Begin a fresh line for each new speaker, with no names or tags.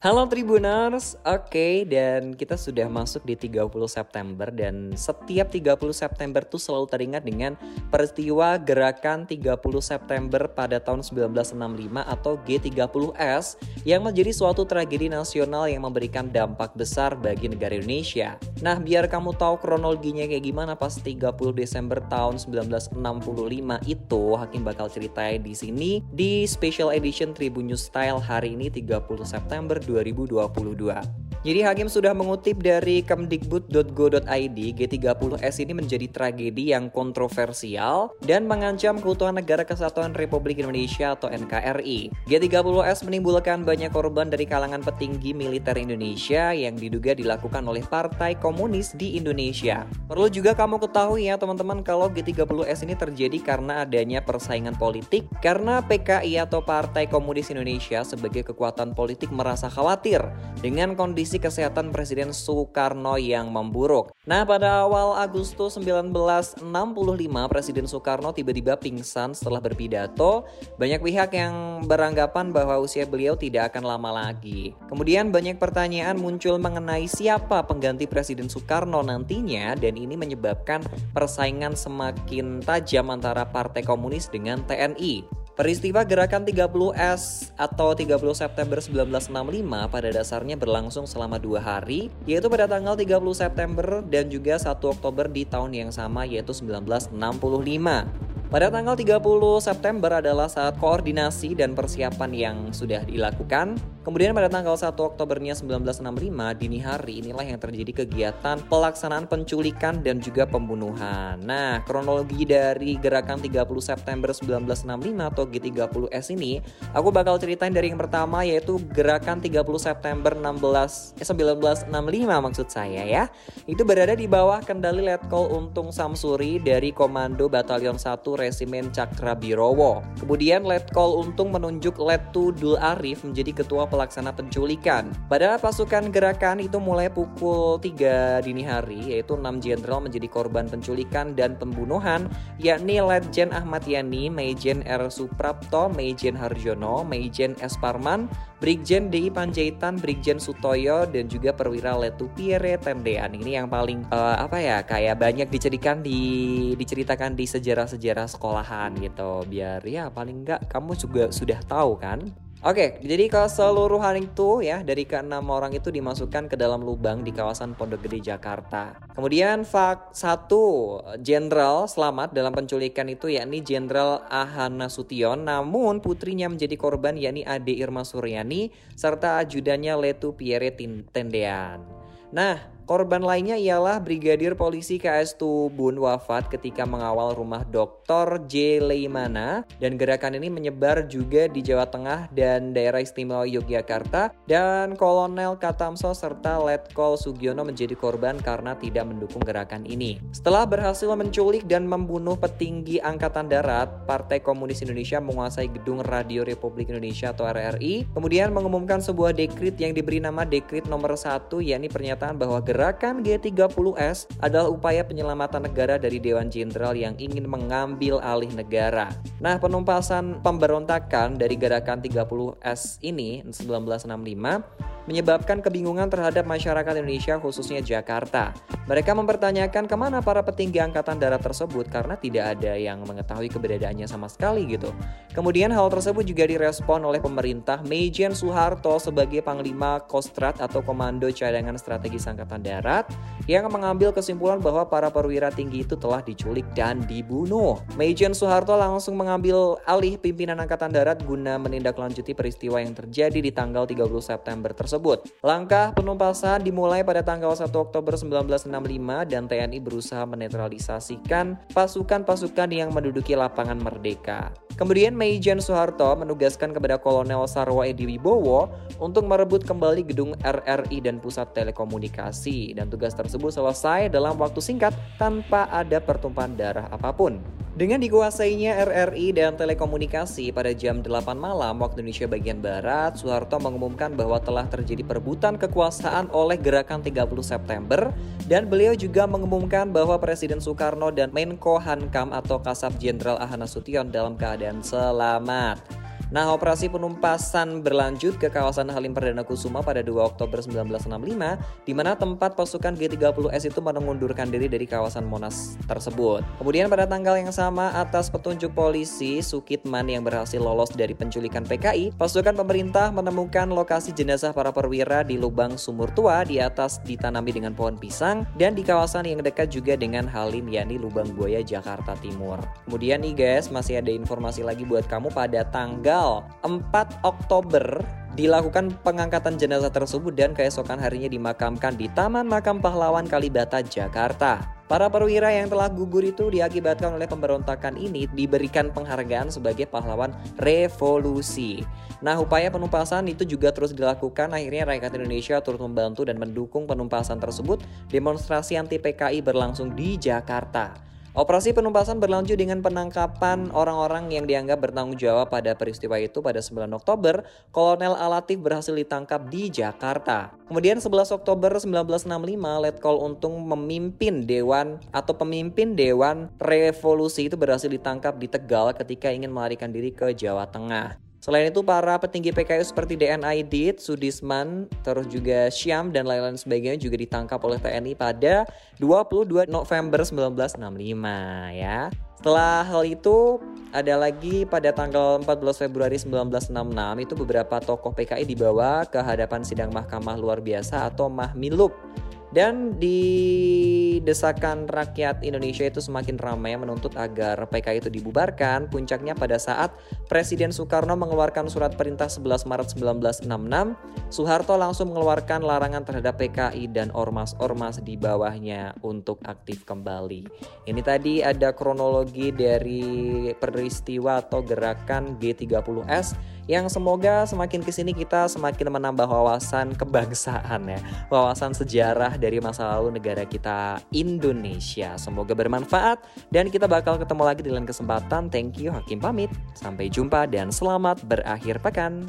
Halo Tribuners, oke dan kita sudah masuk di 30 September dan setiap 30 September tuh selalu teringat dengan peristiwa gerakan 30 September pada tahun 1965 atau G30S yang menjadi suatu tragedi nasional yang memberikan dampak besar bagi negara Indonesia. Nah, biar kamu tahu kronologinya kayak gimana pas 30 Desember tahun 1965 itu, Hakim bakal ceritain di sini di special edition Tribun News Style hari ini 30 September 2022. Jadi Hakim sudah mengutip dari kemdikbud.go.id, G30S ini menjadi tragedi yang kontroversial dan mengancam keutuhan negara kesatuan Republik Indonesia atau NKRI. G30S menimbulkan banyak korban dari kalangan petinggi militer Indonesia yang diduga dilakukan oleh Partai Komunis di Indonesia. Perlu juga kamu ketahui ya teman-teman kalau G30S ini terjadi karena adanya persaingan politik karena PKI atau Partai Komunis Indonesia sebagai kekuatan politik merasa khawatir dengan kondisi kondisi kesehatan Presiden Soekarno yang memburuk. Nah, pada awal Agustus 1965, Presiden Soekarno tiba-tiba pingsan setelah berpidato. Banyak pihak yang beranggapan bahwa usia beliau tidak akan lama lagi. Kemudian banyak pertanyaan muncul mengenai siapa pengganti Presiden Soekarno nantinya dan ini menyebabkan persaingan semakin tajam antara Partai Komunis dengan TNI. Peristiwa gerakan 30S atau 30 September 1965 pada dasarnya berlangsung selama dua hari, yaitu pada tanggal 30 September dan juga 1 Oktober di tahun yang sama yaitu 1965. Pada tanggal 30 September adalah saat koordinasi dan persiapan yang sudah dilakukan. Kemudian pada tanggal 1 Oktobernya 1965 dini hari inilah yang terjadi kegiatan pelaksanaan penculikan dan juga pembunuhan. Nah, kronologi dari gerakan 30 September 1965 atau G30S ini aku bakal ceritain dari yang pertama yaitu gerakan 30 September 16 eh, 1965 maksud saya ya. Itu berada di bawah kendali Letkol Untung Samsuri dari Komando Batalion 1 Resimen Cakrabirowo. Kemudian Letkol Untung menunjuk Letu Dul Arif menjadi ketua pelaksana penculikan. Pada pasukan gerakan itu mulai pukul 3 dini hari, yaitu 6 jenderal menjadi korban penculikan dan pembunuhan, yakni Letjen Ahmad Yani, Maijen R. Suprapto, Maijen Harjono, Maijen S. Parman, Brigjen DI Panjaitan, Brigjen Sutoyo, dan juga perwira Letu Pierre Tendean. Ini yang paling uh, apa ya kayak banyak diceritakan di diceritakan di sejarah-sejarah sekolahan gitu. Biar ya paling enggak kamu juga sudah tahu kan Oke, jadi keseluruhan itu ya dari keenam orang itu dimasukkan ke dalam lubang di kawasan Pondok Gede Jakarta. Kemudian fak satu jenderal selamat dalam penculikan itu yakni Jenderal Ahana Sution, namun putrinya menjadi korban yakni Ade Irma Suryani serta ajudannya Letu Pierre Tendean. Nah, Korban lainnya ialah Brigadir Polisi KS Tubun wafat ketika mengawal rumah Dr. J. Leimana dan gerakan ini menyebar juga di Jawa Tengah dan daerah istimewa Yogyakarta dan Kolonel Katamso serta Letkol Sugiono menjadi korban karena tidak mendukung gerakan ini. Setelah berhasil menculik dan membunuh petinggi Angkatan Darat, Partai Komunis Indonesia menguasai gedung Radio Republik Indonesia atau RRI, kemudian mengumumkan sebuah dekrit yang diberi nama Dekrit nomor 1 yakni pernyataan bahwa gerakan Gerakan G30S adalah upaya penyelamatan negara dari Dewan Jenderal yang ingin mengambil alih negara. Nah, penumpasan pemberontakan dari Gerakan 30S ini 1965 menyebabkan kebingungan terhadap masyarakat Indonesia khususnya Jakarta. Mereka mempertanyakan ke mana para petinggi angkatan darat tersebut karena tidak ada yang mengetahui keberadaannya sama sekali gitu. Kemudian hal tersebut juga direspon oleh pemerintah Mejen Soeharto sebagai Panglima Kostrat atau Komando Cadangan Strategis Angkatan Darat yang mengambil kesimpulan bahwa para perwira tinggi itu telah diculik dan dibunuh. Mejen Soeharto langsung mengambil alih pimpinan Angkatan Darat guna menindaklanjuti peristiwa yang terjadi di tanggal 30 September tersebut tersebut. Langkah penumpasan dimulai pada tanggal 1 Oktober 1965 dan TNI berusaha menetralisasikan pasukan-pasukan yang menduduki lapangan merdeka. Kemudian Maijen Soeharto menugaskan kepada Kolonel Sarwo Edi Wibowo untuk merebut kembali gedung RRI dan pusat telekomunikasi dan tugas tersebut selesai dalam waktu singkat tanpa ada pertumpahan darah apa pun. Dengan dikuasainya RRI dan telekomunikasi pada jam 8 malam waktu Indonesia bagian Barat, Soeharto mengumumkan bahwa telah terjadi perebutan kekuasaan oleh gerakan 30 September dan beliau juga mengumumkan bahwa Presiden Soekarno dan Menko Hankam atau Kasab Jenderal Ahana Sution dalam keadaan selamat. Nah, operasi penumpasan berlanjut ke kawasan Halim Perdana Kusuma pada 2 Oktober 1965, di mana tempat pasukan G30S itu mengundurkan diri dari kawasan Monas tersebut. Kemudian pada tanggal yang sama, atas petunjuk polisi Sukitman yang berhasil lolos dari penculikan PKI, pasukan pemerintah menemukan lokasi jenazah para perwira di lubang sumur tua di atas ditanami dengan pohon pisang dan di kawasan yang dekat juga dengan Halim yakni Lubang Buaya Jakarta Timur. Kemudian nih guys, masih ada informasi lagi buat kamu pada tanggal tanggal 4 Oktober dilakukan pengangkatan jenazah tersebut dan keesokan harinya dimakamkan di Taman Makam Pahlawan Kalibata, Jakarta. Para perwira yang telah gugur itu diakibatkan oleh pemberontakan ini diberikan penghargaan sebagai pahlawan revolusi. Nah, upaya penumpasan itu juga terus dilakukan. Akhirnya rakyat Indonesia turut membantu dan mendukung penumpasan tersebut. Demonstrasi anti PKI berlangsung di Jakarta. Operasi penumpasan berlanjut dengan penangkapan orang-orang yang dianggap bertanggung jawab pada peristiwa itu pada 9 Oktober, Kolonel Alatif berhasil ditangkap di Jakarta. Kemudian 11 Oktober 1965, Letkol Untung memimpin Dewan atau pemimpin Dewan Revolusi itu berhasil ditangkap di Tegal ketika ingin melarikan diri ke Jawa Tengah. Selain itu para petinggi PKI seperti DN Aidit, Sudisman, terus juga Syam dan lain-lain sebagainya juga ditangkap oleh TNI pada 22 November 1965 ya. Setelah hal itu ada lagi pada tanggal 14 Februari 1966 itu beberapa tokoh PKI dibawa ke hadapan sidang Mahkamah Luar Biasa atau Mahmilup dan di desakan rakyat Indonesia itu semakin ramai menuntut agar PKI itu dibubarkan. Puncaknya pada saat Presiden Soekarno mengeluarkan surat perintah 11 Maret 1966, Soeharto langsung mengeluarkan larangan terhadap PKI dan ormas-ormas di bawahnya untuk aktif kembali. Ini tadi ada kronologi dari peristiwa atau gerakan G30S yang semoga semakin ke sini kita semakin menambah wawasan kebangsaan ya, wawasan sejarah dari masa lalu negara kita Indonesia. Semoga bermanfaat dan kita bakal ketemu lagi di lain kesempatan. Thank you Hakim pamit. Sampai jumpa dan selamat berakhir pekan.